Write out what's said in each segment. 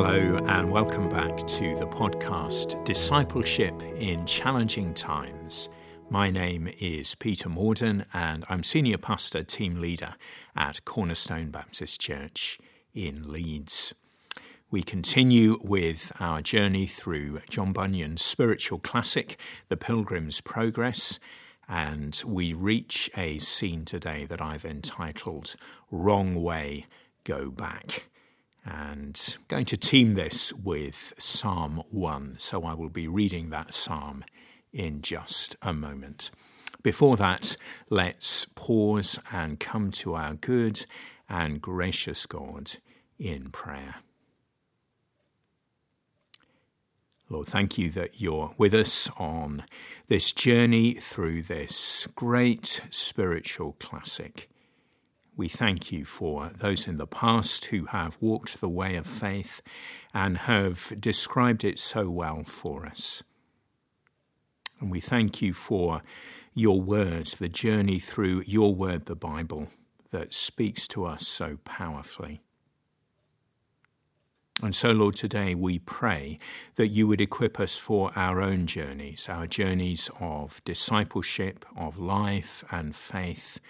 Hello, and welcome back to the podcast Discipleship in Challenging Times. My name is Peter Morden, and I'm Senior Pastor Team Leader at Cornerstone Baptist Church in Leeds. We continue with our journey through John Bunyan's spiritual classic, The Pilgrim's Progress, and we reach a scene today that I've entitled Wrong Way, Go Back and going to team this with Psalm 1. So I will be reading that psalm in just a moment. Before that, let's pause and come to our good and gracious God in prayer. Lord, thank you that you're with us on this journey through this great spiritual classic. We thank you for those in the past who have walked the way of faith and have described it so well for us. And we thank you for your words, the journey through your word, the Bible, that speaks to us so powerfully. And so, Lord, today we pray that you would equip us for our own journeys, our journeys of discipleship, of life and faith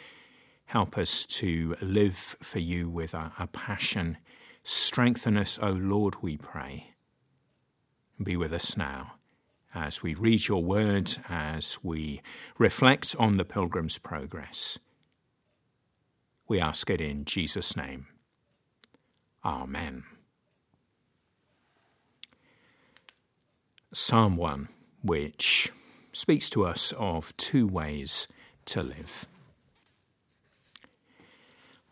Help us to live for you with a, a passion. Strengthen us, O Lord, we pray. Be with us now as we read your word, as we reflect on the pilgrim's progress. We ask it in Jesus' name. Amen. Psalm 1, which speaks to us of two ways to live.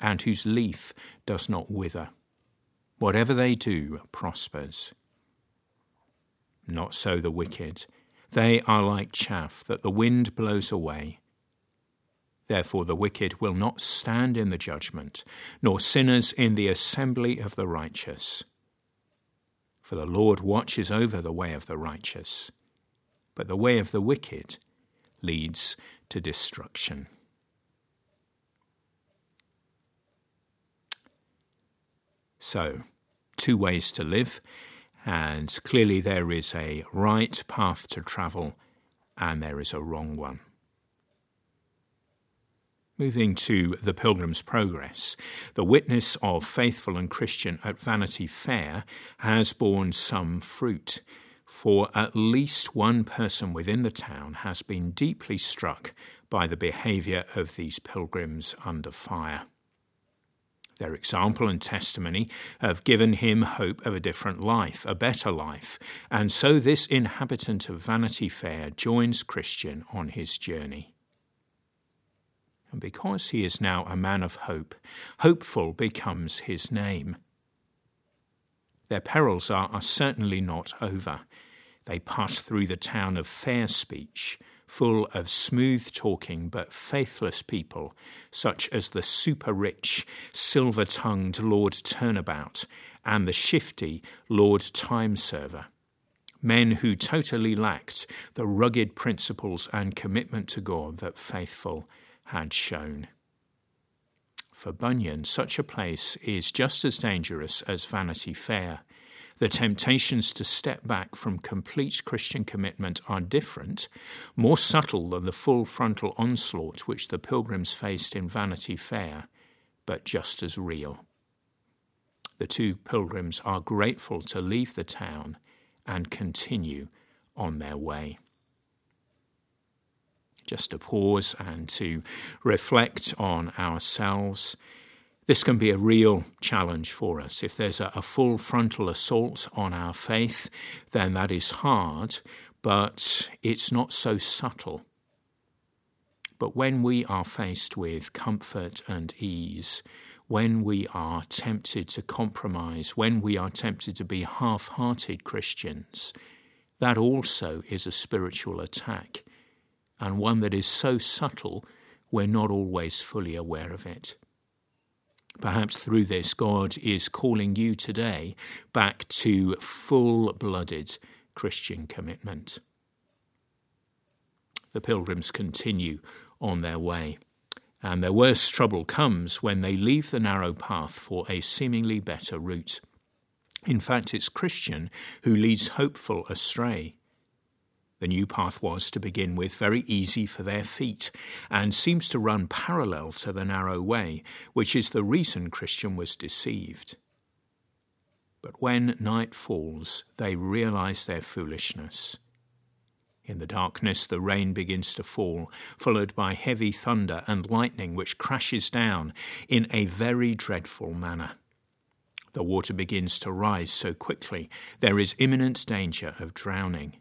and whose leaf does not wither. Whatever they do prospers. Not so the wicked. They are like chaff that the wind blows away. Therefore, the wicked will not stand in the judgment, nor sinners in the assembly of the righteous. For the Lord watches over the way of the righteous, but the way of the wicked leads to destruction. So, two ways to live, and clearly there is a right path to travel and there is a wrong one. Moving to the Pilgrim's Progress, the witness of faithful and Christian at Vanity Fair has borne some fruit, for at least one person within the town has been deeply struck by the behaviour of these pilgrims under fire. Their example and testimony have given him hope of a different life, a better life, and so this inhabitant of Vanity Fair joins Christian on his journey. And because he is now a man of hope, hopeful becomes his name. Their perils are, are certainly not over. They pass through the town of fair speech, full of smooth talking but faithless people, such as the super rich, silver tongued Lord Turnabout and the shifty Lord Time Server. Men who totally lacked the rugged principles and commitment to God that faithful had shown. For Bunyan, such a place is just as dangerous as Vanity Fair the temptations to step back from complete Christian commitment are different, more subtle than the full frontal onslaught which the pilgrims faced in Vanity Fair, but just as real. The two pilgrims are grateful to leave the town and continue on their way. Just to pause and to reflect on ourselves this can be a real challenge for us. If there's a, a, full frontal assault on our faith, then that is hard, but it's not so subtle. But when we are faced with comfort and ease, when we are tempted to compromise, when we are tempted to be half hearted Christians, that also is a spiritual attack, and one that is so subtle we're not always fully aware of it. Perhaps through this, God is calling you today back to full blooded Christian commitment. The pilgrims continue on their way, and their worst trouble comes when they leave the narrow path for a seemingly better route. In fact, it's Christian who leads hopeful astray. The new path was, to begin with, very easy for their feet, and seems to run parallel to the narrow way, which is the reason Christian was deceived. But when night falls, they realize their foolishness. In the darkness, the rain begins to fall, followed by heavy thunder and lightning, which crashes down in a very dreadful manner. The water begins to rise so quickly, there is imminent danger of drowning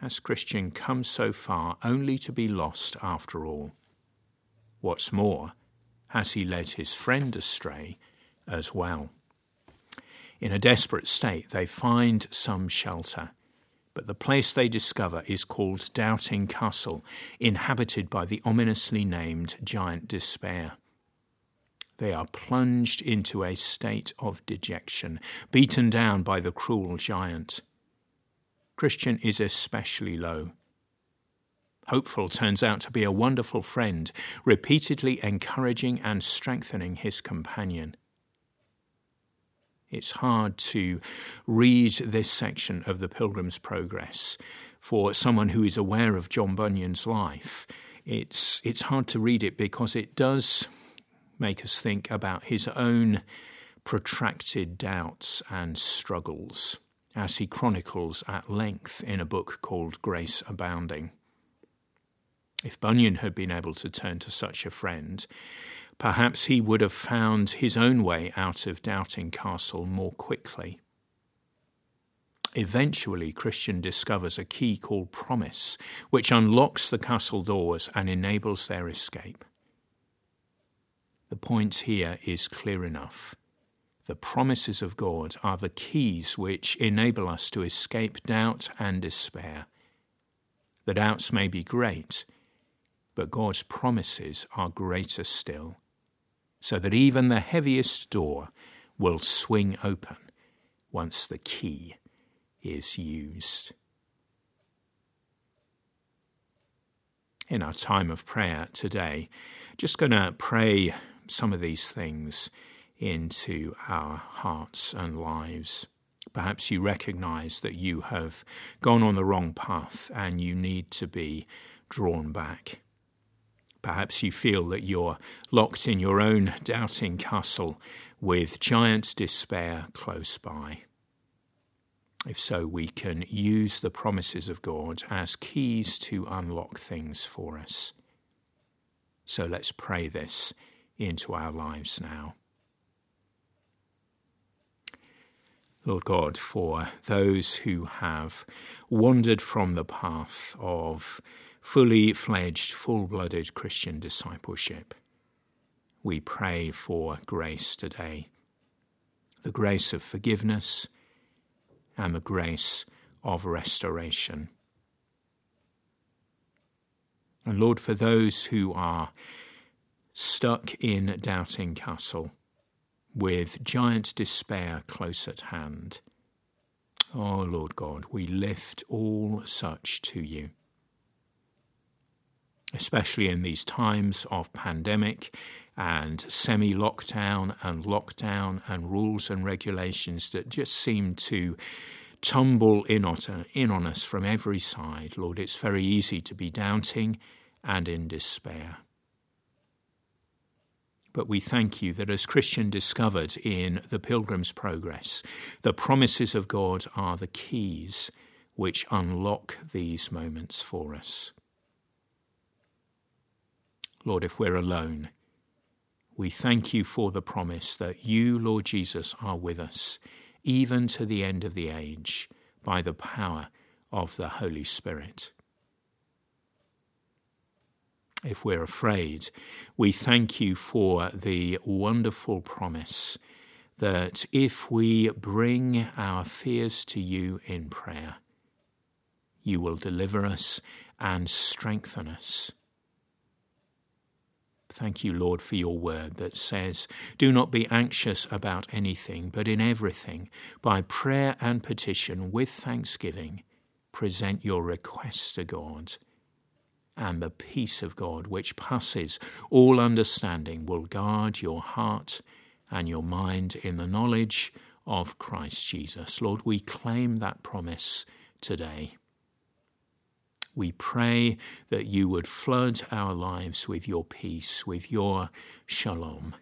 has Christian come so far only to be lost after all? What's more, has he led his friend astray as well? In a desperate state, they find some shelter, but the place they discover is called Doubting Castle, inhabited by the ominously named Giant Despair. They are plunged into a state of dejection, beaten down by the cruel giant. Christian is especially low. Hopeful turns out to be a wonderful friend, repeatedly encouraging and strengthening his companion. It's hard to read this section of the Pilgrim's Progress for someone who is aware of John Bunyan's life. It's, it's hard to read it because it does make us think about his own protracted doubts and struggles as he chronicles at length in a book called Grace Abounding. If Bunyan had been able to turn to such a friend, perhaps he would have found his own way out of Doubting Castle more quickly. Eventually, Christian discovers a key called promise, which unlocks the castle doors and enables their escape. The point here is clear enough. The promises of God are the keys which enable us to escape doubt and despair. The doubts may be great, but God's promises are greater still, so that even the heaviest door will swing open once the key is used. In our time of prayer today, just going to pray some of these things into our hearts and lives. Perhaps you recognize that you have gone on the wrong path and you need to be drawn back. Perhaps you feel that you're locked in your own doubting castle with giant despair close by. If so, we can use the promises of God as keys to unlock things for us. So let's pray this into our lives now. Lord God, for those who have wandered from the path of fully fledged, full blooded Christian discipleship. We pray for grace today the grace of forgiveness and the grace of restoration. And Lord, for those who are stuck in Doubting Castle, with giant despair close at hand. Oh, Lord God, we lift all such to you. Especially in these times of pandemic and semi lockdown and lockdown and rules and regulations that just seem to tumble in on us from every side, Lord, it's very easy to be doubting and in despair. But we thank you that as Christian discovered in the Pilgrim's Progress, the promises of God are the keys which unlock these moments for us. Lord, if we're alone, we thank you for the promise that you, Lord Jesus, are with us, even to the end of the age, by the power of the Holy Spirit. If we're afraid, we thank you for the wonderful promise that if we bring our fears to you in prayer, you will deliver us and strengthen us. Thank you, Lord, for your word that says, Do not be anxious about anything, but in everything, by prayer and petition, with thanksgiving, present your requests to God and the peace of God, which passes all understanding, will guard your heart and your mind in the knowledge of Christ Jesus. Lord, we claim that promise today. We pray that you would flood our lives with your peace, with your shalom.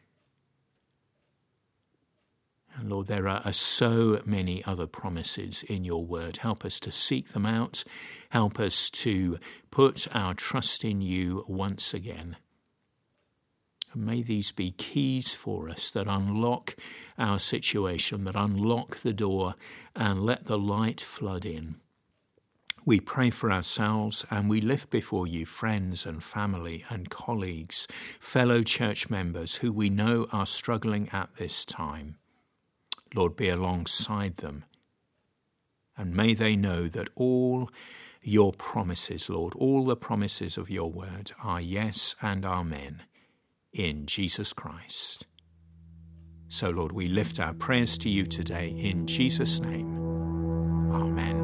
Lord, there are so many other promises in your word. Help us to seek them out. Help us to put our trust in you once again. And may these be keys for us that unlock our situation, that unlock the door and let the light flood in. We pray for ourselves and we lift before you friends and family and colleagues, fellow church members who we know are struggling at this time. Lord, be alongside them. And may they know that all your promises, Lord, all the promises of your word are yes and amen in Jesus Christ. So, Lord, we lift our prayers to you today in Jesus' name. Amen.